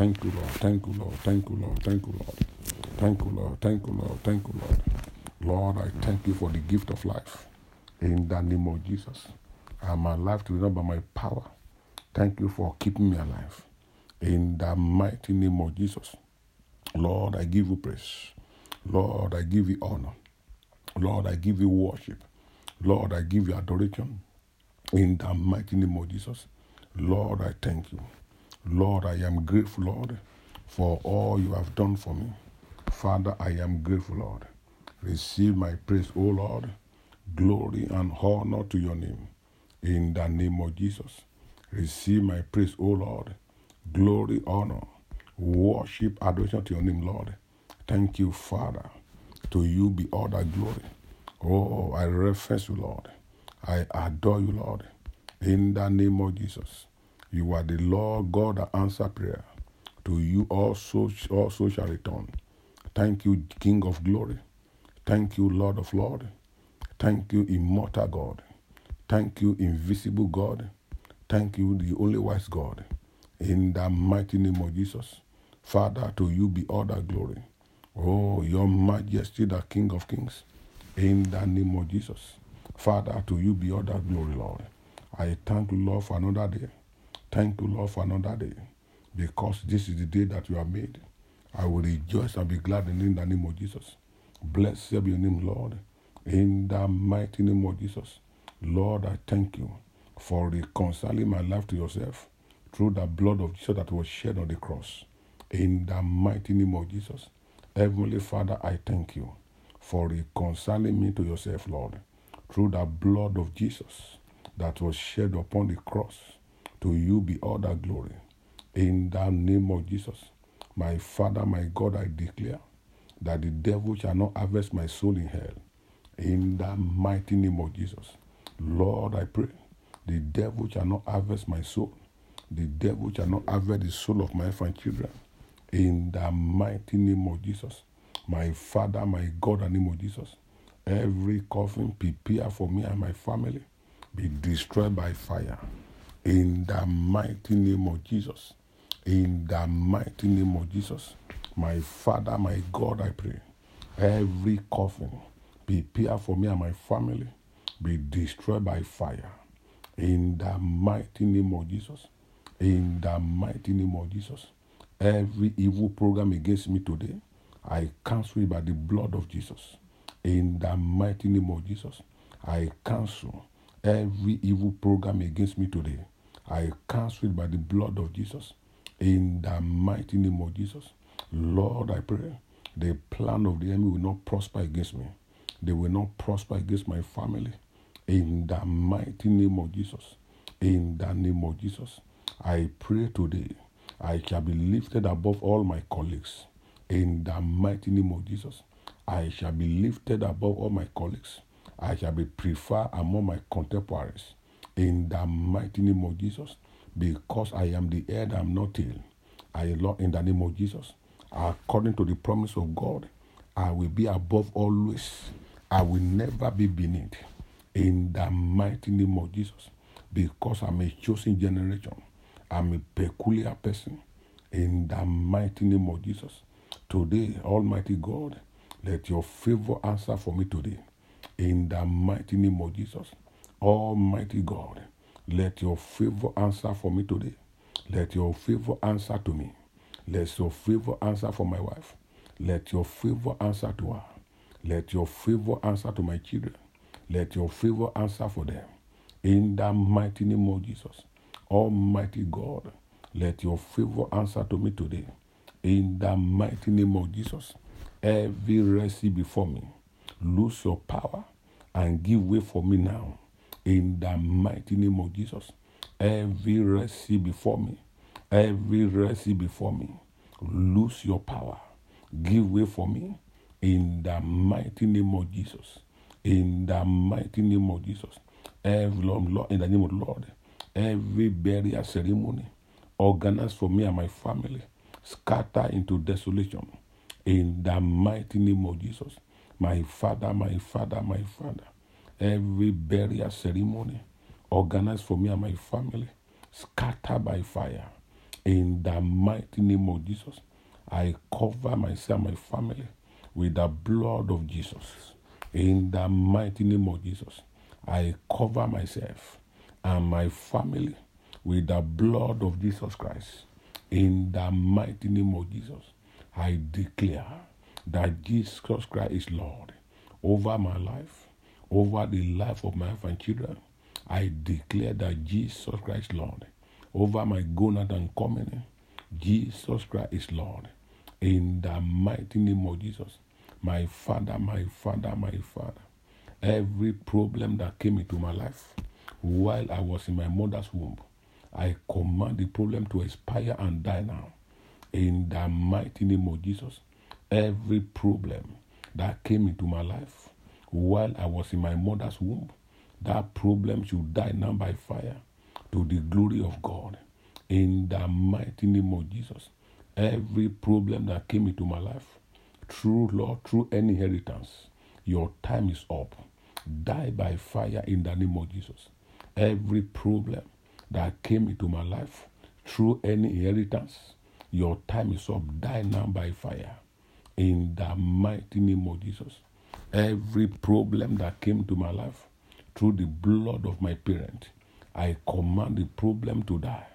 Thank you, Lord. Thank you, Lord. Thank you, Lord. Thank you, Lord. Thank you, Lord. Thank you, Lord. Thank you, Lord. Lord, I thank you for the gift of life. In the name of Jesus. I'm alive to not by my power. Thank you for keeping me alive. In the mighty name of Jesus. Lord, I give you praise. Lord, I give you honor. Lord, I give you worship. Lord, I give you adoration. In the mighty name of Jesus. Lord, I thank you. Lord, I am grateful, Lord, for all you have done for me. Father, I am grateful, Lord. Receive my praise, O Lord. Glory and honor to your name. In the name of Jesus. Receive my praise, O Lord. Glory, honor, worship, adoration to your name, Lord. Thank you, Father. To you be all the glory. Oh, I reference you, Lord. I adore you, Lord. In the name of Jesus. You are the Lord God that answer prayer. To you also, also shall return. Thank you, King of glory. Thank you, Lord of Lord. Thank you, immortal God. Thank you, invisible God. Thank you, the only wise God. In the mighty name of Jesus. Father, to you be all the glory. Oh, your majesty, the King of kings. In the name of Jesus. Father, to you be all the glory, Lord. I thank you, Lord, for another day. Thank you, Lord, for another day. Because this is the day that you have made. I will rejoice and be glad in the name of Jesus. Blessed be your name, Lord. In the mighty name of Jesus. Lord, I thank you for reconciling my life to yourself through the blood of Jesus that was shed on the cross. In the mighty name of Jesus. Heavenly Father, I thank you for reconciling me to yourself, Lord, through the blood of Jesus that was shed upon the cross. To you be all that glory. In the name of Jesus. My Father, my God, I declare that the devil shall not harvest my soul in hell. In the mighty name of Jesus. Lord, I pray the devil shall not harvest my soul. The devil shall not harvest the soul of my infant children. In the mighty name of Jesus. My Father, my God, and name of Jesus. Every coffin prepare for me and my family be destroyed by fire. In the mighty name of Jesus. In the mighty name of Jesus. My Father, my God, I pray. Every coffin prepare for me and my family be destroyed by fire. In the mighty name of Jesus. In the mighty name of Jesus. Every evil program against me today, I cancel it by the blood of Jesus. In the mighty name of Jesus, I cancel every evil program against me today. I cancel it by the blood of Jesus. In the mighty name of Jesus. Lord, I pray the plan of the enemy will not prosper against me. They will not prosper against my family. In the mighty name of Jesus. In the name of Jesus. I pray today I shall be lifted above all my colleagues. In the mighty name of Jesus. I shall be lifted above all my colleagues. I shall be preferred among my contemporaries. In the mighty name of Jesus. Because I am the head, I am not tail. I Lord in the name of Jesus. According to the promise of God, I will be above always. I will never be beneath. In the mighty name of Jesus. Because I'm a chosen generation. I'm a peculiar person. In the mighty name of Jesus. Today, Almighty God, let your favor answer for me today. In the mighty name of Jesus. Almighty God, let your favor answer for me today. Let your favor answer to me. Let your favor answer for my wife. Let your favor answer to her. Let your favor answer to my children. Let your favor answer for them. In the mighty name of Jesus. Almighty God, let your favor answer to me today. In the mighty name of Jesus. Every recipe before me, lose your power and give way for me now. In the mighty name of Jesus. Every recipe before me, every recipe before me, lose your power. Give way for me. In the mighty name of Jesus. In the mighty name of Jesus. Every Lord, Lord, in the name of the Lord, every burial ceremony organized for me and my family, scatter into desolation. In the mighty name of Jesus. My Father, my Father, my Father. Every burial ceremony organized for me and my family, scatter by fire. In the mighty name of Jesus, I cover myself, and my family, with the blood of Jesus. In the mighty name of Jesus, I cover myself and my family with the blood of Jesus Christ. In the mighty name of Jesus, I declare that Jesus Christ is Lord over my life, over the life of my wife and children. I declare that Jesus Christ Lord over my going and coming. Jesus Christ is Lord. In the mighty name of Jesus. My Father, my Father, my Father. Every problem that came into my life while I was in my mother's womb, I command the problem to expire and die now. In the mighty name of Jesus. Every problem that came into my life while I was in my mother's womb, that problem should die now by fire to the glory of God. In the mighty name of Jesus. Every problem that came into my life, through Lord, through any inheritance, your time is up. Die by fire in the name of Jesus. Every problem that came into my life through any inheritance, your time is up. Die now by fire in the mighty name of Jesus. Every problem that came to my life through the blood of my parent, I command the problem to die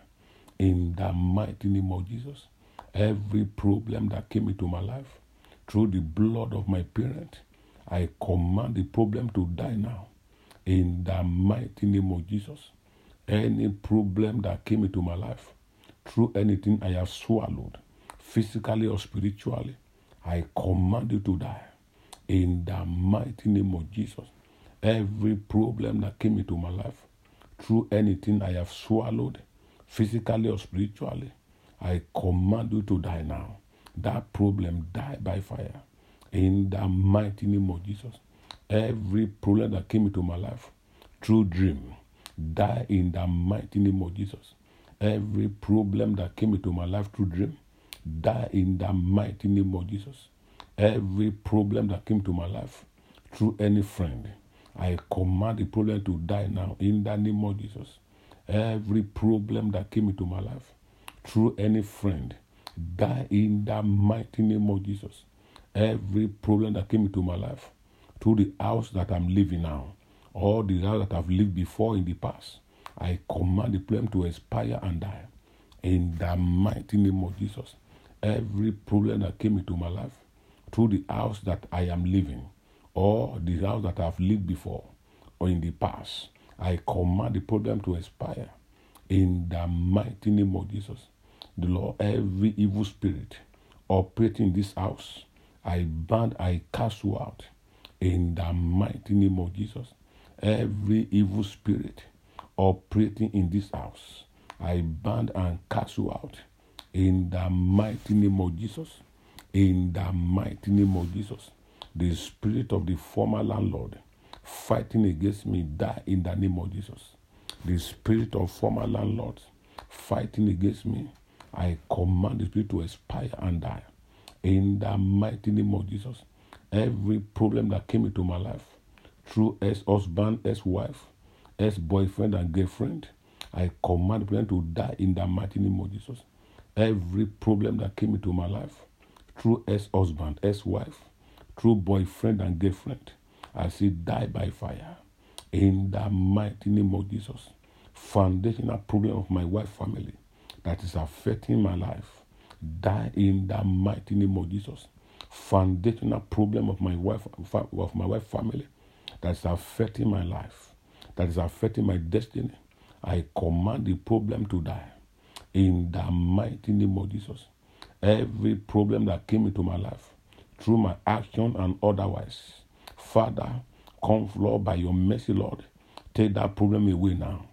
in the mighty name of Jesus. Every problem that came into my life through the blood of my parent, I command the problem to die now in the mighty name of Jesus. Any problem that came into my life through anything I have swallowed, physically or spiritually, I command you to die in the mighty name of Jesus. Every problem that came into my life through anything I have swallowed, physically or spiritually, I command you to die now. That problem die by fire. In the mighty name of Jesus. Every problem that came into my life through dream, die in the mighty name of Jesus. Every problem that came into my life through dream, die in the mighty name of Jesus. Every problem that came to my life through any friend, I command the problem to die now in the name of Jesus. Every problem that came into my life through any friend, die in the mighty name of Jesus. Every problem that came into my life through the house that I'm living now, or the house that I've lived before in the past, I command the problem to expire and die in the mighty name of Jesus. Every problem that came into my life through the house that I am living, or the house that I've lived before or in the past, I command the problem to expire in the mighty name of Jesus. The Lord, every evil spirit operating in this house, I ban, I cast you out in the mighty name of Jesus. Every evil spirit operating in this house, I ban and cast you out in the mighty name of Jesus. In the mighty name of Jesus the spirit of the former landlord fighting against me die in the name of Jesus. The spirit of former landlords fighting against me, I command the spirit to expire and die. In the mighty name of Jesus, every problem that came into my life through ex husband, ex wife, ex boyfriend, and girlfriend, I command the problem to die in the mighty name of Jesus. Every problem that came into my life through ex husband, ex wife, through boyfriend and girlfriend. I say, die by fire. In the mighty name of Jesus. Foundational problem of my wife family that is affecting my life. Die in the mighty name of Jesus. Foundational problem of my wife of my wife family that is affecting my life, that is affecting my destiny. I command the problem to die. In the mighty name of Jesus. Every problem that came into my life through my action and otherwise. Father, come, Lord, by your mercy, Lord. Take that problem away now.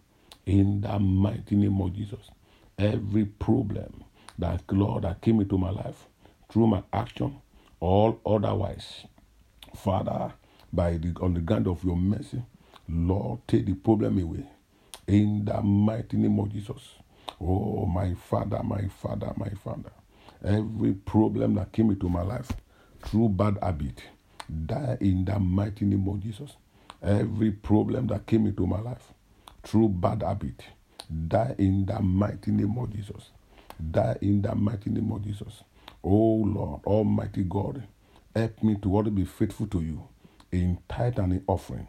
In the mighty name of Jesus. Every problem that, Lord, that came into my life through my action, all otherwise. Father, by the on the ground of your mercy, Lord, take the problem away. In the mighty name of Jesus. Oh, my Father, my Father, my Father. Every problem that came into my life through bad habit die in the mighty name of Jesus. Every problem that came into my life through bad habit die in the mighty name of Jesus. die in the mighty name of Jesus. Oh Lord, Almighty God, help me to always be faithful to you in tithe and in offering.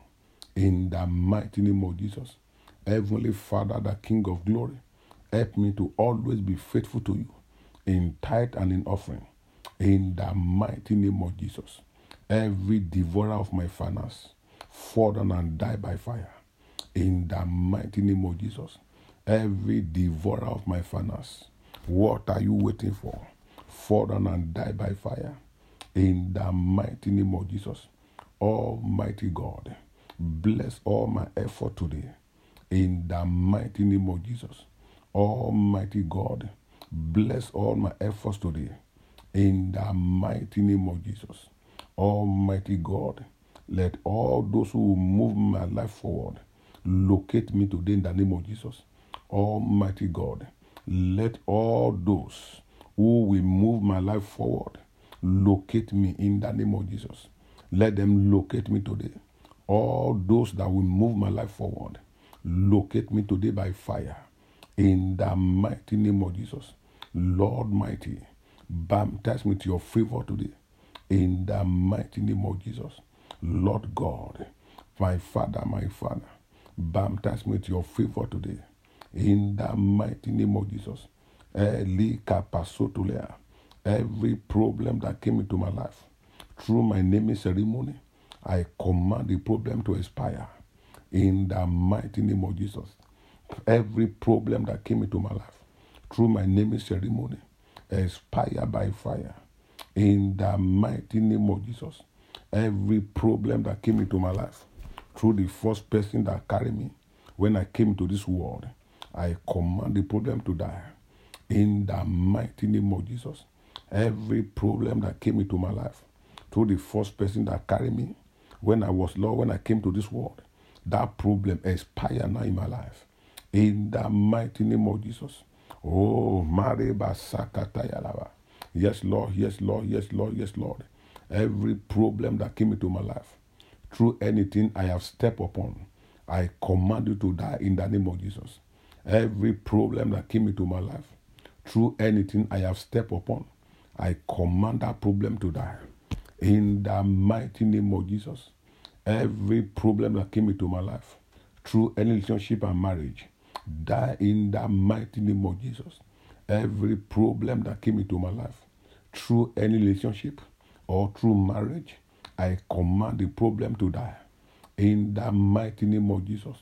In the mighty name of Jesus. Heavenly Father, the King of glory, help me to always be faithful to you in tithe and in offering. In the mighty name of Jesus. Every devourer of my finance, fall down and die by fire. In the mighty name of Jesus. Every devourer of my finance, what are you waiting for? Fall down and die by fire. In the mighty name of Jesus. Almighty God, bless all my effort today. In the mighty name of Jesus. Almighty God, bless all my efforts today. In the mighty name of Jesus. Almighty God, let all those who move my life forward locate me today in the name of Jesus. Almighty God, let all those who will move my life forward locate me in the name of Jesus. Let them locate me today. All those that will move my life forward, locate me today by fire. In the mighty name of Jesus. Lord mighty, baptize me to your favor today. In the mighty name of Jesus. Lord God, my Father, my Father, baptize me to your favor today. In the mighty name of Jesus. Every problem that came into my life through my naming ceremony, I command the problem to expire. In the mighty name of Jesus. Every problem that came into my life through my naming ceremony, expire by fire. In the mighty name of Jesus. Every problem that came into my life through the first person that carried me when I came to this world, I command the problem to die. In the mighty name of Jesus. Every problem that came into my life through the first person that carried me when I was Lord, when I came to this world, that problem expire now in my life. In the mighty name of Jesus. Oh, Mareba Sakatayalaba. Yes, Lord, yes, Lord, yes, Lord, yes, Lord. Every problem that came into my life, through anything I have stepped upon, I command you to die in the name of Jesus. Every problem that came into my life, through anything I have stepped upon, I command that problem to die. In the mighty name of Jesus. Every problem that came into my life, through any relationship and marriage, die in the mighty name of Jesus. Every problem that came into my life, through any relationship or through marriage, I command the problem to die. In the mighty name of Jesus.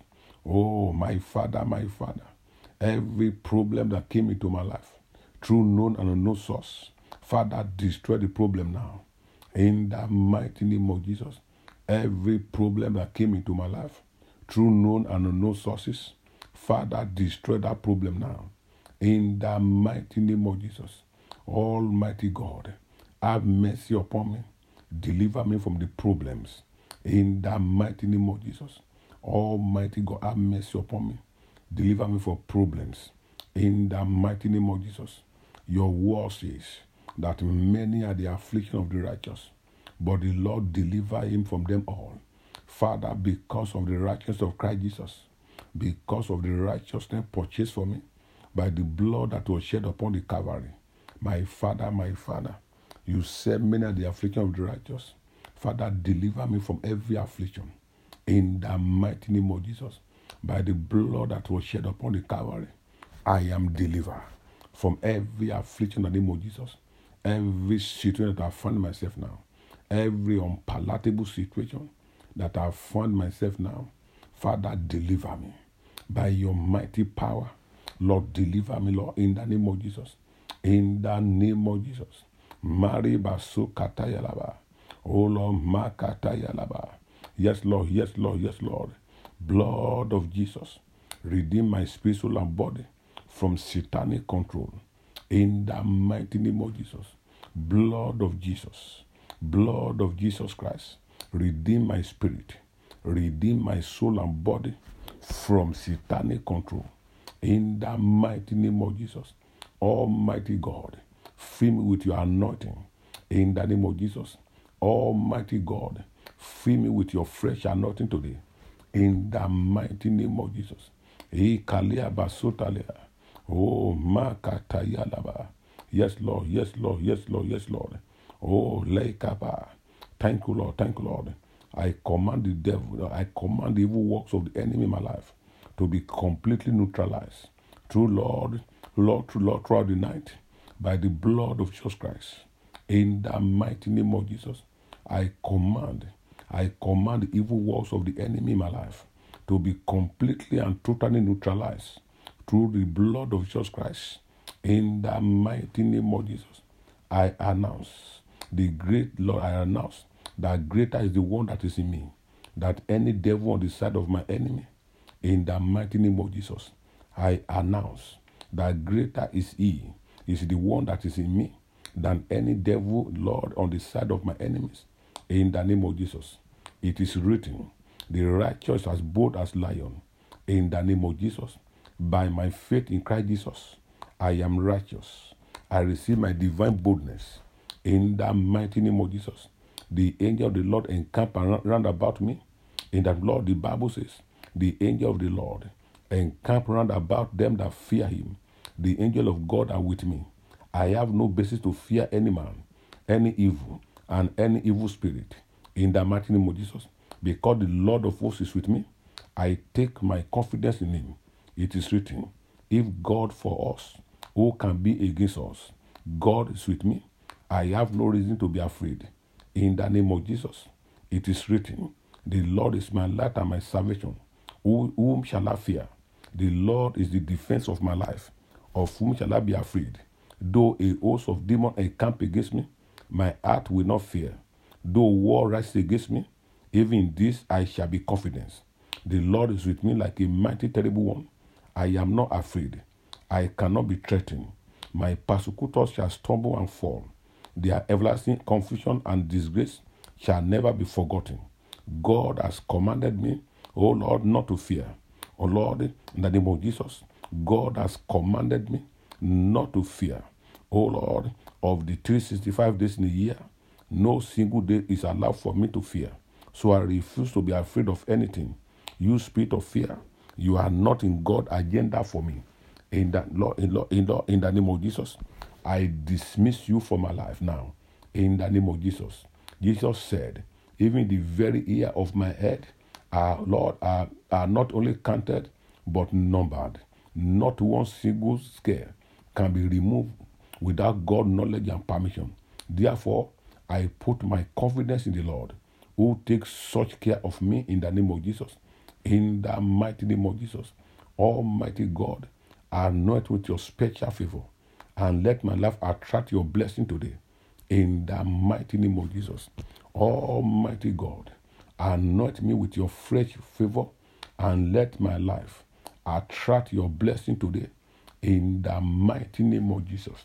Oh, my Father, my Father. Every problem that came into my life, through known and unknown source, Father, destroy the problem now. In the mighty name of Jesus. Every problem that came into my life, through known and unknown sources, Father, destroy that problem now. In the mighty name of Jesus. Almighty God, have mercy upon me. Deliver me from the problems. In the mighty name of Jesus. Almighty God, have mercy upon me. Deliver me from problems. In the mighty name of Jesus. Your word says that many are the affliction of the righteous, but the Lord deliver him from them all. Father, because of the righteousness of Christ Jesus, because of the righteousness purchased for me by the blood that was shed upon the Calvary, my Father, my Father, you said many are the affliction of the righteous. Father, deliver me from every affliction in the mighty name of Jesus. By the blood that was shed upon the Calvary, I am delivered from every affliction in the name of Jesus. Every situation that I find myself now, every unpalatable situation that I find myself now, Father, deliver me by your mighty power. Lord, deliver me, Lord, in the name of Jesus. In the name of Jesus. Mari basu katayalaba. Oh Lord, makatayalaba. Yes, Lord, yes, Lord, yes, Lord. Blood of Jesus. Redeem my spirit, soul, and body from satanic control. In the mighty name of Jesus. Blood of Jesus. Blood of Jesus Christ. Redeem my spirit. Redeem my soul and body from satanic control. In the mighty name of Jesus. Almighty God. Fill me with your anointing. In the name of Jesus. Almighty God. Fill me with your fresh anointing today. In the mighty name of Jesus. Oh, Makatayalaba. Yes, Lord. Yes, Lord. Yes, Lord. Yes, Lord. Oh, Leikaba. Thank you, Lord. Thank you, Lord. I command the devil, I command the evil works of the enemy in my life to be completely neutralized. Through Lord, Lord, through Lord, throughout the night, by the blood of Jesus Christ. In the mighty name of Jesus, I command, I command the evil works of the enemy in my life to be completely and totally neutralized through the blood of Jesus Christ. In the mighty name of Jesus, I announce the great Lord, I announce that greater is the one that is in me, that any devil on the side of my enemy, in the mighty name of Jesus, I announce that greater is he, is the one that is in me, than any devil, Lord, on the side of my enemies, in the name of Jesus. It is written, the righteous as bold as lion, in the name of Jesus. By my faith in Christ Jesus, I am righteous. I receive my divine boldness in the mighty name of Jesus the angel of the Lord encamp around about me. In that Lord, the Bible says, the angel of the Lord encamp round about them that fear him. The angel of God are with me. I have no basis to fear any man, any evil, and any evil spirit. In the mighty name of Jesus, because the Lord of hosts is with me, I take my confidence in him. It is written, if God for us, who can be against us? God is with me. I have no reason to be afraid. In the name of Jesus, it is written, The Lord is my light and my salvation. Whom shall I fear? The Lord is the defense of my life. Of whom shall I be afraid? Though a host of demons encamp against me, my heart will not fear. Though war rises against me, even in this I shall be confident. The Lord is with me like a mighty, terrible one. I am not afraid. I cannot be threatened. My persecutors shall stumble and fall. Their everlasting confusion and disgrace shall never be forgotten. God has commanded me, O Lord, not to fear. O Lord, in the name of Jesus, God has commanded me not to fear. O Lord, of the 365 days in a year, no single day is allowed for me to fear. So I refuse to be afraid of anything. You spirit of fear, you are not in God's agenda for me. In the, in, Lord, in, Lord, in the name of Jesus, I dismiss you from my life now. In the name of Jesus. Jesus said, even the very ear of my head are, Lord, are, are not only counted, but numbered. Not one single scare can be removed without God knowledge and permission. Therefore, I put my confidence in the Lord, who takes such care of me in the name of Jesus. In the mighty name of Jesus. Almighty God, anoint with your special favor and let my life attract your blessing today. In the mighty name of Jesus. Almighty God, anoint me with your fresh favor and let my life attract your blessing today. In the mighty name of Jesus.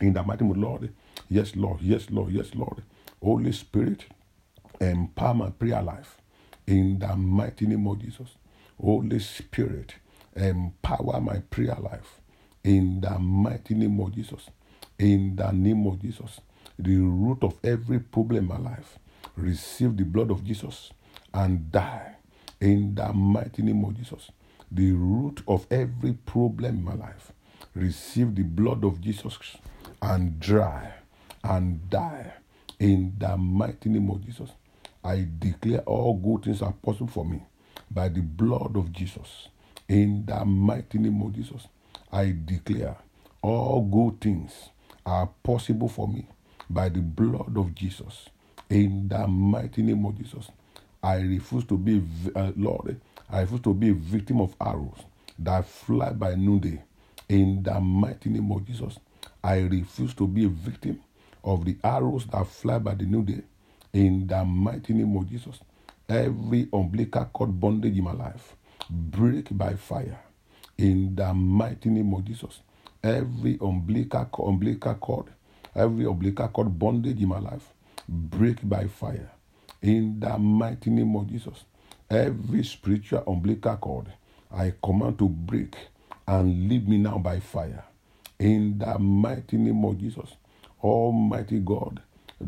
In the mighty name of Lord. Yes, Lord. Yes, Lord. Yes, Lord. Holy Spirit, empower my prayer life. In the mighty name of Jesus. Holy Spirit, empower my prayer life in the mighty name of Jesus. In the name of Jesus. The root of every problem in my life. Receive the blood of Jesus and die. In the mighty name of Jesus. The root of every problem in my life. Receive the blood of Jesus and dry and die. In the mighty name of Jesus. I declare all good things are possible for me by the blood of Jesus. In the mighty name of Jesus. I declare all good things are possible for me by the blood of Jesus. In the mighty name of Jesus, I refuse to be, uh, Lord, I refuse to be a victim of arrows that fly by noonday. In the mighty name of Jesus, I refuse to be a victim of the arrows that fly by the noonday. In the mighty name of Jesus, every umbilical cord bondage in my life break by fire in the mighty name of Jesus. Every umbilical, umbilical cord, every umbilical cord bondage in my life, break by fire. In the mighty name of Jesus. Every spiritual umbilical cord, I command to break and leave me now by fire. In the mighty name of Jesus. Almighty God,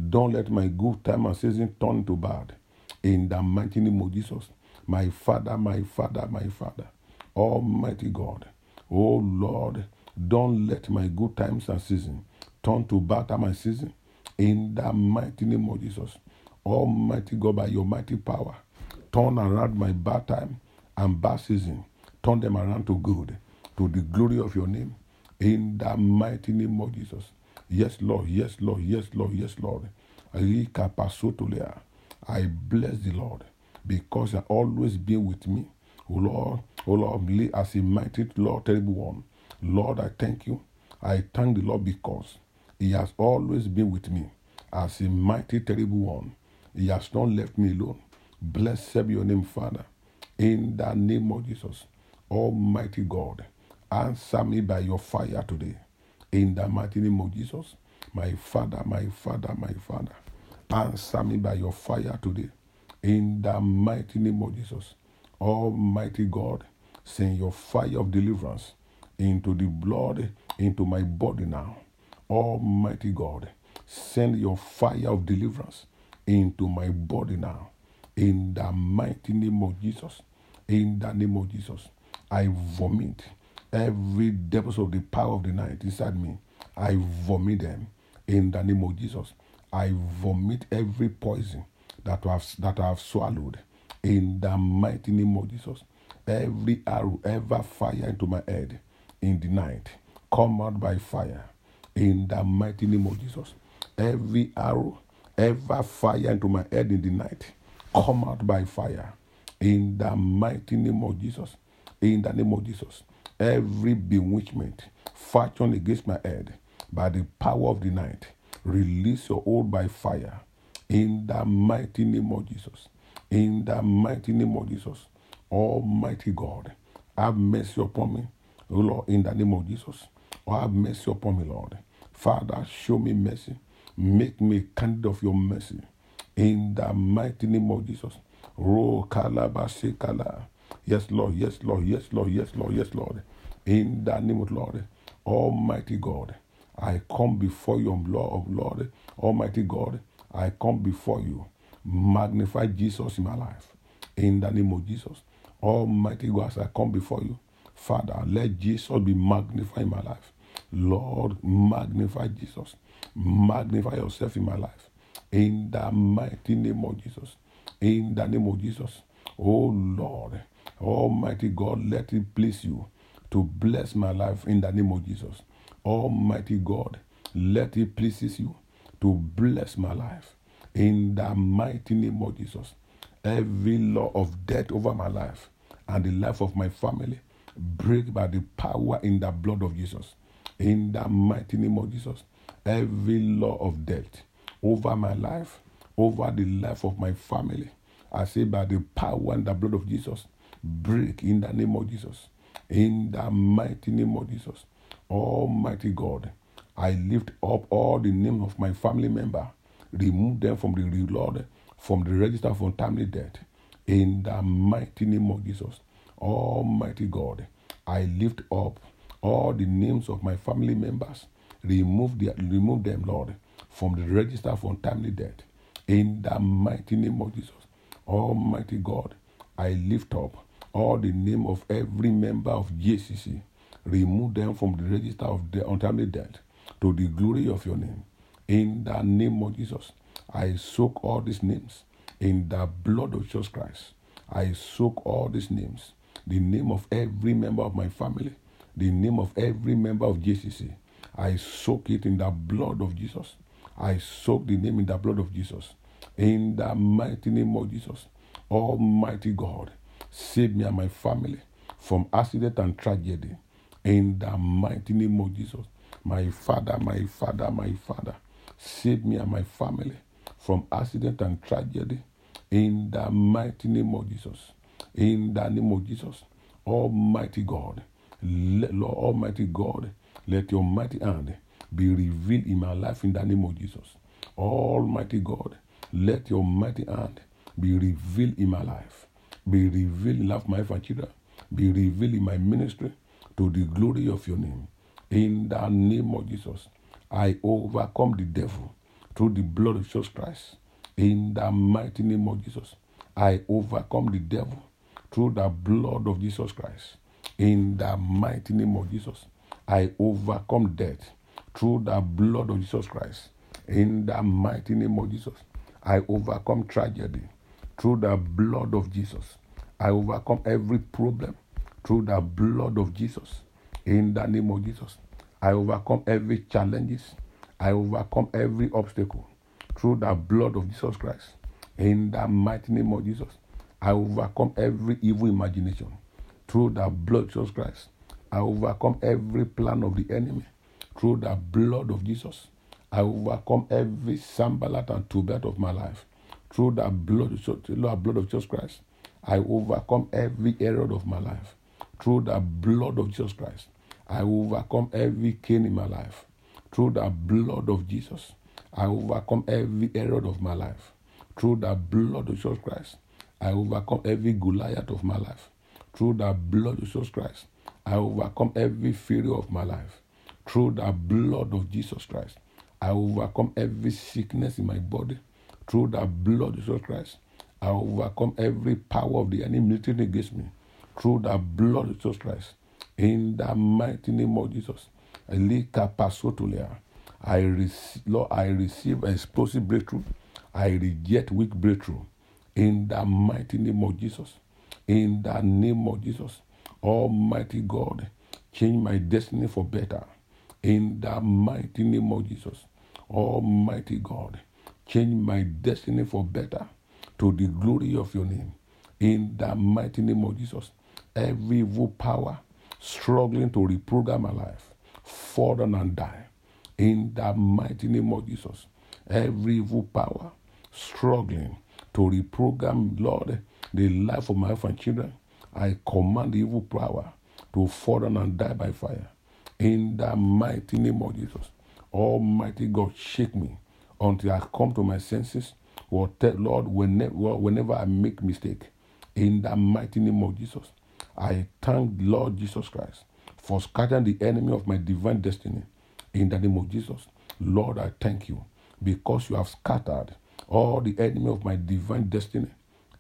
don't let my good time and season turn to bad. In the mighty name of Jesus. My Father, my Father, my Father. Almighty God. Oh Lord, Don't let my good times and season turn to bad time and season. In the mighty name of Jesus. Almighty God, by your mighty power, turn around my bad time and bad season. Turn them around to good, to the glory of your name. In the mighty name of Jesus. Yes, Lord. Yes, Lord. Yes, Lord. Yes, Lord. I bless the Lord because you always been with me. O Lord, O Lord, as a mighty Lord, terrible one. Lord, I thank you. I thank the Lord because He has always been with me as a mighty, terrible one. He has not left me alone. Blessed be your name, Father. In the name of Jesus, Almighty God, answer me by your fire today. In the mighty name of Jesus, my Father, my Father, my Father, answer me by your fire today. In the mighty name of Jesus, Almighty God, send your fire of deliverance into the blood, into my body now. Almighty God, send your fire of deliverance into my body now. In the mighty name of Jesus, in the name of Jesus, I vomit every devils of the power of the night inside me. I vomit them in the name of Jesus. I vomit every poison that I have, that I have swallowed in the mighty name of Jesus. Every arrow ever fire into my head in the night. Come out by fire in the mighty name of Jesus. Every arrow ever fire into my head in the night. Come out by fire in the mighty name of Jesus. In the name of Jesus. Every bewitchment fashioned against my head by the power of the night. Release your hold by fire in the mighty name of Jesus. In the mighty name of Jesus. Almighty God, have mercy upon me O Lord, in the name of Jesus. Oh, have mercy upon me, Lord. Father, show me mercy. Make me a candidate of your mercy. In the mighty name of Jesus. Ro kala. Yes, Lord. Yes, Lord. Yes, Lord. Yes, Lord. Yes, Lord. In the name of Lord. Almighty God. I come before you, Lord of Lord. Almighty God. I come before you. Magnify Jesus in my life. In the name of Jesus. Almighty God, as I come before you. Father, let Jesus be magnified in my life. Lord, magnify Jesus. Magnify yourself in my life. In the mighty name of Jesus. In the name of Jesus. Oh Lord, Almighty God, let it please you to bless my life in the name of Jesus. Almighty God, let it pleases you to bless my life in the mighty name of Jesus. Every law of death over my life and the life of my family break by the power in the blood of Jesus. In the mighty name of Jesus, every law of death over my life, over the life of my family, I say by the power and the blood of Jesus, break in the name of Jesus. In the mighty name of Jesus, Almighty God, I lift up all the names of my family member, remove them from the Lord, from the register for untimely death. In the mighty name of Jesus, Almighty God, I lift up all the names of my family members. Remove, the, remove them, Lord, from the register for untimely death. In the mighty name of Jesus. Almighty God, I lift up all the name of every member of JCC. Remove them from the register of the untimely death to the glory of your name. In the name of Jesus, I soak all these names in the blood of Jesus Christ. I soak all these names the name of every member of my family, the name of every member of JCC. I soak it in the blood of Jesus. I soak the name in the blood of Jesus. In the mighty name of Jesus. Almighty God, save me and my family from accident and tragedy. In the mighty name of Jesus. My Father, my Father, my Father, save me and my family from accident and tragedy. In the mighty name of Jesus. In the name of Jesus, Almighty God, let, Lord Almighty God, let your mighty hand be revealed in my life in the name of Jesus. Almighty God, let your mighty hand be revealed in my life, be revealed in life my children, be revealed in my ministry to the glory of your name. In the name of Jesus, I overcome the devil through the blood of Jesus Christ. In the mighty name of Jesus, I overcome the devil through the blood of Jesus Christ. In the mighty name of Jesus, I overcome death through the blood of Jesus Christ. In the mighty name of Jesus, I overcome tragedy through the blood of Jesus. I overcome every problem through the blood of Jesus. In the name of Jesus, I overcome every challenges. I overcome every obstacle through the blood of Jesus Christ. In the mighty name of Jesus, I overcome every evil imagination through the blood of Jesus Christ. I overcome every plan of the enemy through the blood of Jesus. I overcome every Sanballat and Tobit of my life through the blood, blood of Jesus Christ. I overcome every Pharaoh of my life through the blood of Jesus Christ. I overcome every Cain in my life through the blood of Jesus. I overcome every Pharaoh of my life through the blood of Jesus Christ. I overcome every Goliath of my life through the blood of Jesus Christ. I overcome every failure of my life through the blood of Jesus Christ. I overcome every sickness in my body through the blood of Jesus Christ. I overcome every power of the enemy military against me through the blood of Jesus Christ. In the mighty name of Jesus. I receive, Lord, I receive explosive breakthrough. I reject weak breakthrough. In the mighty name of Jesus. In the name of Jesus. Almighty God, change my destiny for better. In the mighty name of Jesus. Almighty God, change my destiny for better to the glory of your name. In the mighty name of Jesus. Every evil power struggling to reprogram my life, fall down and die. In the mighty name of Jesus. Every evil power struggling to reprogram, Lord, the life of my wife and children, I command the evil power to fall down and die by fire. In the mighty name of Jesus. Almighty God, shake me until I come to my senses. Lord, whenever, whenever I make mistake, in the mighty name of Jesus, I thank Lord Jesus Christ for scattering the enemy of my divine destiny. In the name of Jesus, Lord, I thank you because you have scattered all the enemy of my divine destiny.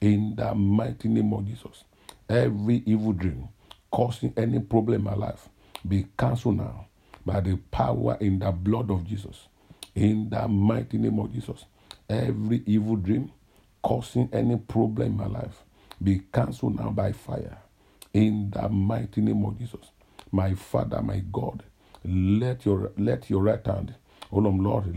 In the mighty name of Jesus, every evil dream causing any problem in my life be cancelled now by the power in the blood of Jesus. In the mighty name of Jesus, every evil dream causing any problem in my life be cancelled now by fire. In the mighty name of Jesus, my Father, my God, let your let your right hand, O Lord,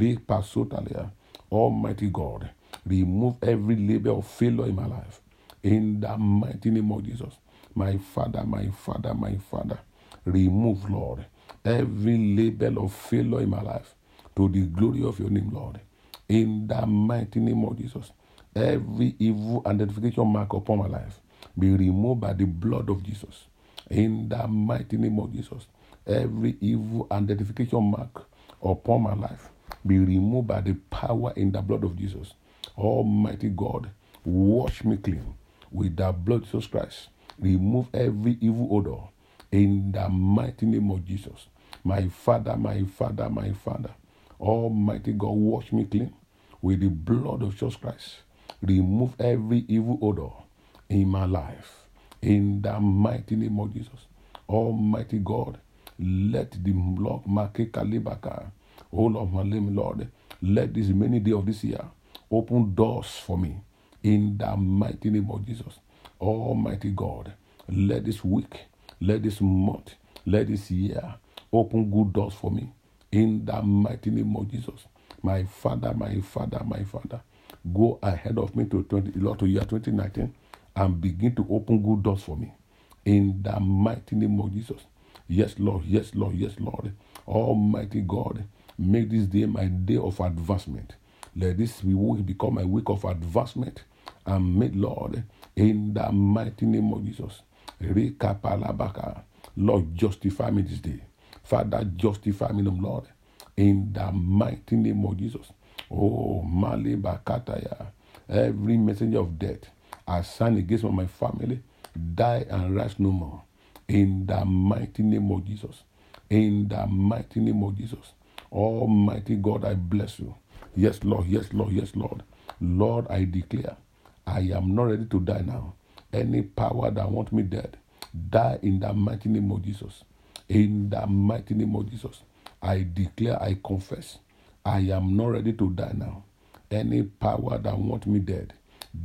Almighty God, remove every label of failure in my life. In the mighty name of Jesus, my Father, my Father, my Father, remove, Lord, every label of failure in my life to the glory of your name, Lord. In the mighty name of Jesus, every evil identification mark upon my life be removed by the blood of Jesus. In the mighty name of Jesus, every evil identification mark upon my life be removed by the power in the blood of Jesus. Almighty God, wash me clean with the blood of Jesus Christ. Remove every evil odor in the mighty name of Jesus. My Father, my Father, my Father. Almighty God, wash me clean with the blood of Jesus Christ. Remove every evil odor in my life. In the mighty name of Jesus. Almighty God, let the Lord Make Kalibaka. all of my name, Lord, let this many day of this year open doors for me. In the mighty name of Jesus. Almighty God, let this week, let this month, let this year open good doors for me. In the mighty name of Jesus. My Father, my Father, my Father, go ahead of me to 20, Lord, to year 2019 and begin to open good doors for me. In the mighty name of Jesus. Yes, Lord. Yes, Lord. Yes, Lord. Almighty God, make this day my day of advancement. Let this week become a week of advancement and make, Lord, in the mighty name of Jesus. Lord, justify me this day. Father, justify me, Lord, in the mighty name of Jesus. Oh, Mali Bakataya, every messenger of death assigned against my family, die and rise no more. In the mighty name of Jesus. In the mighty name of Jesus. Almighty God, I bless you. Yes, Lord. Yes, Lord. Yes, Lord. Lord, I declare, I am not ready to die now. Any power that want me dead, die in the mighty name of Jesus. In the mighty name of Jesus, I declare, I confess, I am not ready to die now. Any power that want me dead,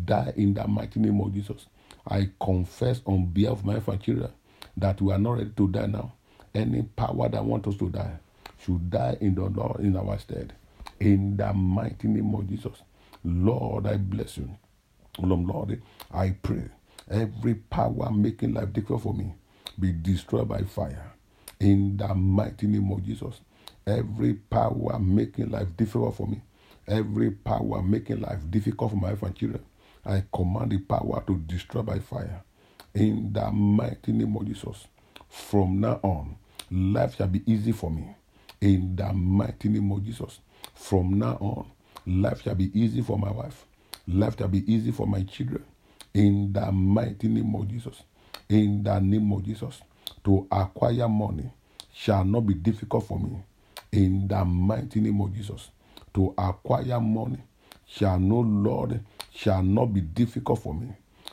die in the mighty name of Jesus. I confess on behalf of my children that we are not ready to die now. Any power that want us to die should die in the Lord in our stead. In the mighty name of Jesus. Lord, I bless you. Lord, I pray every power making life difficult for me be destroyed by fire. In the mighty name of Jesus. Every power making life difficult for me, every power making life difficult for my wife and children, I command the power to destroy by fire. In the mighty name of Jesus. From now on, life shall be easy for me. In the mighty name of Jesus. From now on, life shall be easy for my wife. Life shall be easy for my children. In the mighty name of Jesus. In the name of Jesus. To acquire money shall not be difficult for me. In the mighty name of Jesus. To acquire money shall no Lord shall not be difficult for me.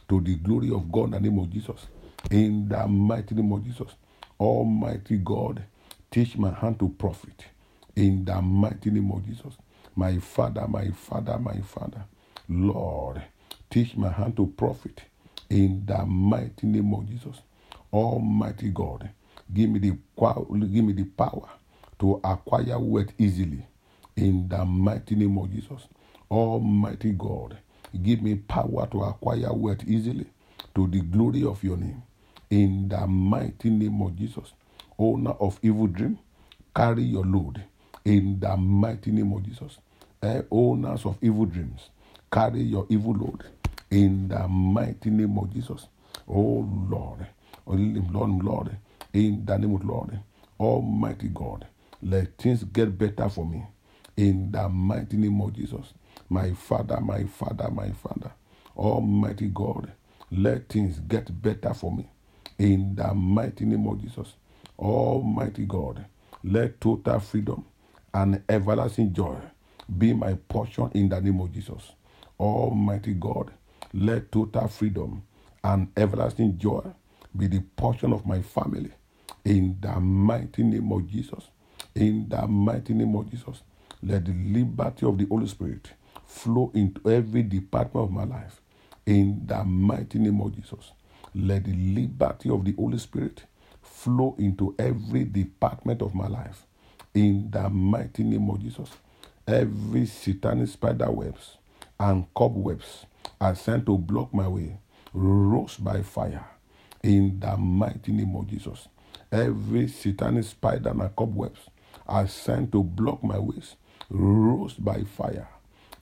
To the glory of God in the name of Jesus. In the mighty name of Jesus. Almighty God, teach my hand to profit. In the mighty name of Jesus. My Father, my Father, my Father. Lord, teach my hand to profit. In the mighty name of Jesus. Almighty God, give me the give me the power to acquire wealth easily. In the mighty name of Jesus. Almighty God, give me power to acquire wealth easily to the glory of your name. In the mighty name of Jesus. Owner of evil dream, carry your load. In the mighty name of Jesus. Eh, owners of evil dreams, carry your evil load. In the mighty name of Jesus. Oh Lord. Oh Lord, Lord. In the name of Lord. Almighty God. Let things get better for me. In the mighty name of Jesus. My Father, my Father, my Father. Almighty God. Let things get better for me. In the mighty name of Jesus. Almighty God. Let total freedom and everlasting joy be my portion in the name of Jesus. Almighty God. Let total freedom and everlasting joy be the portion of my family. In the mighty name of Jesus. In the mighty name of Jesus. Let the liberty of the Holy Spirit flow into every department of my life. In the mighty name of Jesus. Let the liberty of the Holy Spirit flow into every department of my life. In the mighty name of Jesus. Every satanic spider webs and cobwebs are sent to block my way, rose by fire. In the mighty name of Jesus. Every satanic spider and cobwebs are sent to block my ways, rose by fire.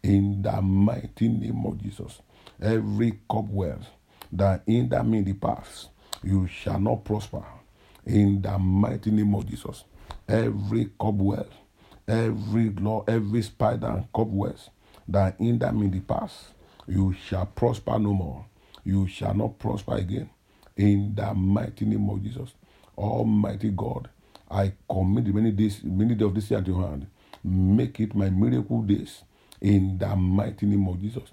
In the mighty name of Jesus. Every cobweb that in the past, you shall not prosper. In the mighty name of Jesus. Every cobweb, every law, every spider and cobwebs that in the past, you shall prosper no more. You shall not prosper again. In the mighty name of Jesus. Almighty God, I commit many days, many days of this year to your hand. Make it my miracle days. In the mighty name of Jesus.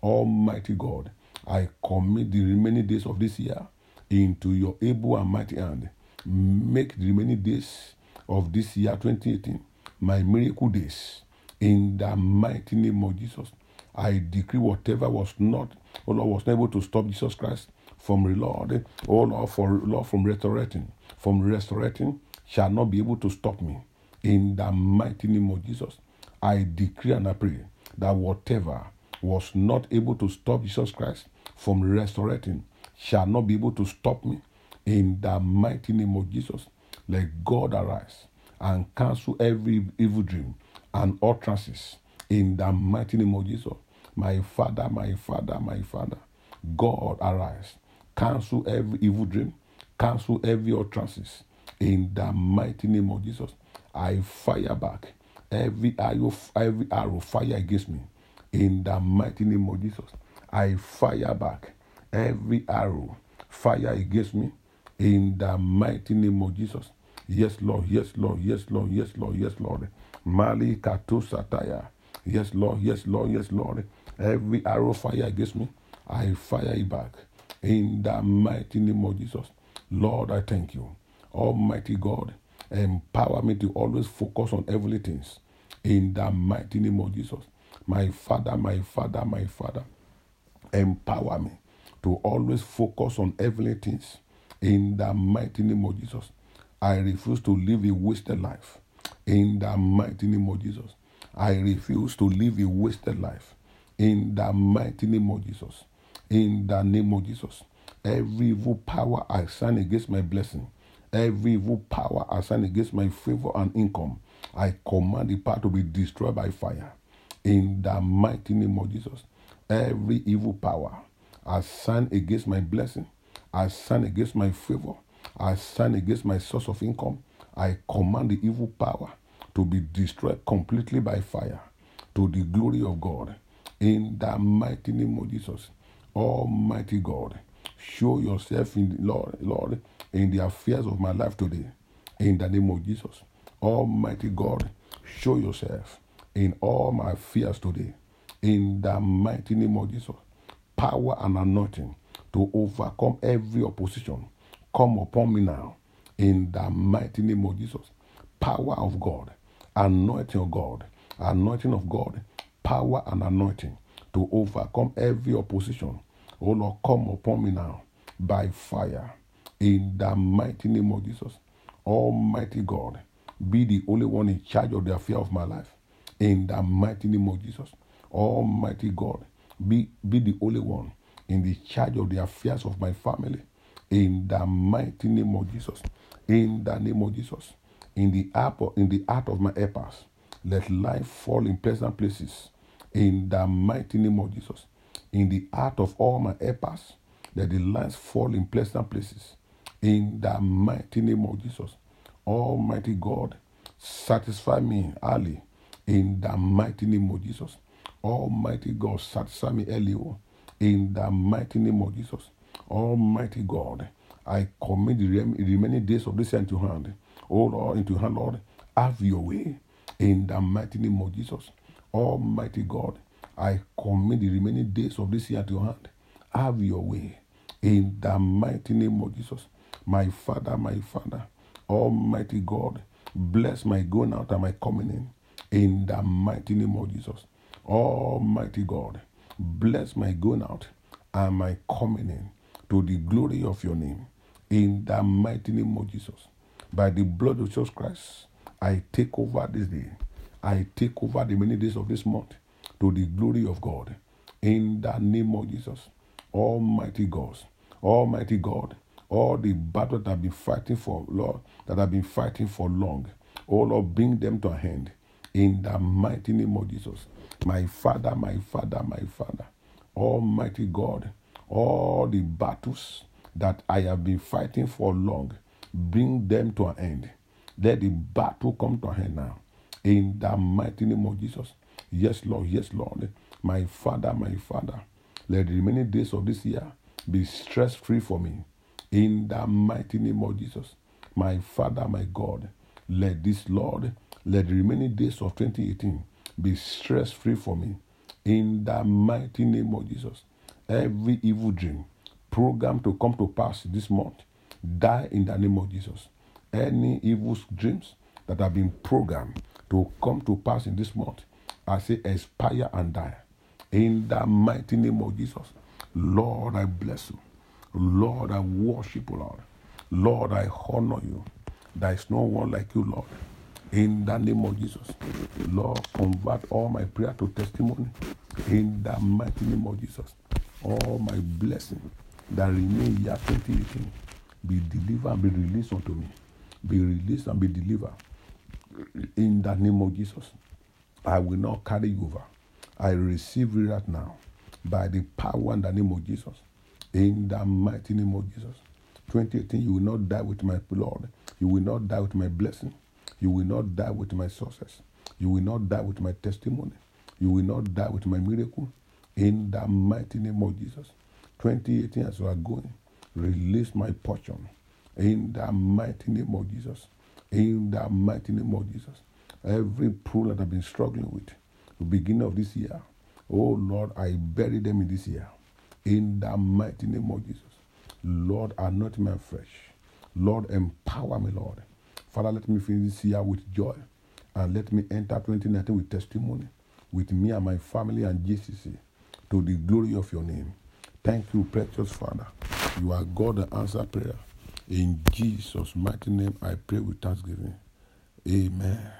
Almighty God, I commit the remaining days of this year into your able and mighty hand. Make the remaining days of this year 2018 my miracle days. In the mighty name of Jesus, I decree whatever was not, oh Lord, was not able to stop Jesus Christ from Lord, oh Lord, for Lord from resurrecting, from resurrecting shall not be able to stop me. In the mighty name of Jesus, I decree and I pray that whatever was not able to stop Jesus Christ from resurrecting shall not be able to stop me. In the mighty name of Jesus, let God arise and cancel every evil dream and utterances. In the mighty name of Jesus, my Father, my Father, my Father, God arise, cancel every evil dream, cancel every utterances. In the mighty name of Jesus, I fire back every arrow, every arrow fire against me in the mighty name of Jesus. I fire back every arrow, fire against me in the mighty name of Jesus. Yes, Lord, yes, Lord, yes, Lord, yes, Lord, yes, Lord. Mali Katu Sataya. Yes, Lord, yes, Lord, yes, Lord. Every arrow fire against me, I fire it back in the mighty name of Jesus. Lord, I thank you. Almighty God, empower me to always focus on heavenly things. In the mighty name of Jesus. My Father, my Father, my Father, empower me to always focus on heavenly things. In the mighty name of Jesus. I refuse to live a wasted life. In the mighty name of Jesus. I refuse to live a wasted life. In the mighty name of Jesus. In the name of Jesus. Every evil power I sign against my blessing. Every evil power I sign against my favor and income. I command the power to be destroyed by fire. In the mighty name of Jesus. Every evil power I sign against my blessing. I sign against my favor. I sign against my source of income. I command the evil power to be destroyed completely by fire to the glory of God. In the mighty name of Jesus, Almighty God, show yourself in Lord, Lord, in the affairs of my life today. In the name of Jesus, Almighty God, show yourself in all my fears today. In the mighty name of Jesus, power and anointing to overcome every opposition come upon me now. In the mighty name of Jesus, power of God, anointing of God, anointing of God, power and anointing to overcome every opposition. Oh Lord, come upon me now by fire. In the mighty name of Jesus, Almighty God, be the only one in charge of the affair of my life. In the mighty name of Jesus, Almighty God, be, be the only one in the charge of the affairs of my family. In the mighty name of Jesus, in the name of Jesus, in the of, in the art of my helpers, let life fall in pleasant places. In the mighty name of Jesus, in the heart of all my helpers, let the lines fall in pleasant places. In the mighty name of Jesus, Almighty God, satisfy me early. In the mighty name of Jesus, Almighty God, satisfy me early. oh. In the mighty name of Jesus, Almighty God, I commit the remaining days of this year into hand. Oh Lord, into hand, Lord, have your way. In the mighty name of Jesus, Almighty God, I commit the remaining days of this year to your hand. Have your way. In the mighty name of Jesus, my Father, my Father, Almighty God, bless my going out and my coming in. In the mighty name of Jesus, Almighty God, bless my going out and my coming in to the glory of your name. In the mighty name of Jesus, by the blood of Jesus Christ, I take over this day. I take over the many days of this month to the glory of God. In the name of Jesus, Almighty God, Almighty God, all the battles that I've been fighting for, Lord, that I've been fighting for long, oh Lord, bring them to an end. In the mighty name of Jesus, my Father, my Father, my Father, Almighty God, all the battles that I have been fighting for long, bring them to an end. Let the battle come to an end now. In the mighty name of Jesus. Yes, Lord. Yes, Lord. My Father, my Father. Let the remaining days of this year be stress free for me. In the mighty name of Jesus. My Father, my God. Let this, Lord, let the remaining days of 2018 be stress free for me. In the mighty name of Jesus. Every evil dream programmed to come to pass this month, die in the name of Jesus. Any evil dreams that have been programmed to come to pass in this month, I say expire and die. In the mighty name of Jesus. Lord, I bless you. Lord, I worship you, Lord. Lord, I honor you. There is no one like you, Lord. In the name of Jesus. Lord, convert all my prayer to testimony. In the mighty name of Jesus. All my blessing that remain year 2018 be delivered and be released unto me. Be released and be delivered. In the name of Jesus. I will not carry you over. I receive it right now by the power in the name of Jesus. In the mighty name of Jesus. 2018, you will not die with my blood. You will not die with my blessing. You will not die with my success. You will not die with my testimony. You will not die with my miracle. In the mighty name of Jesus. 2018, as we are going, release my portion. In the mighty name of Jesus. In the mighty name of Jesus. Every pool that I've been struggling with, the beginning of this year, oh Lord, I bury them in this year. In the mighty name of Jesus. Lord, anoint me afresh. Lord, empower me, Lord. Father, let me finish this year with joy and let me enter 2019 with testimony with me and my family and GCC to the glory of your name. Thank you, precious Father. You are God that answer prayer. In Jesus' mighty name, I pray with thanksgiving. Amen.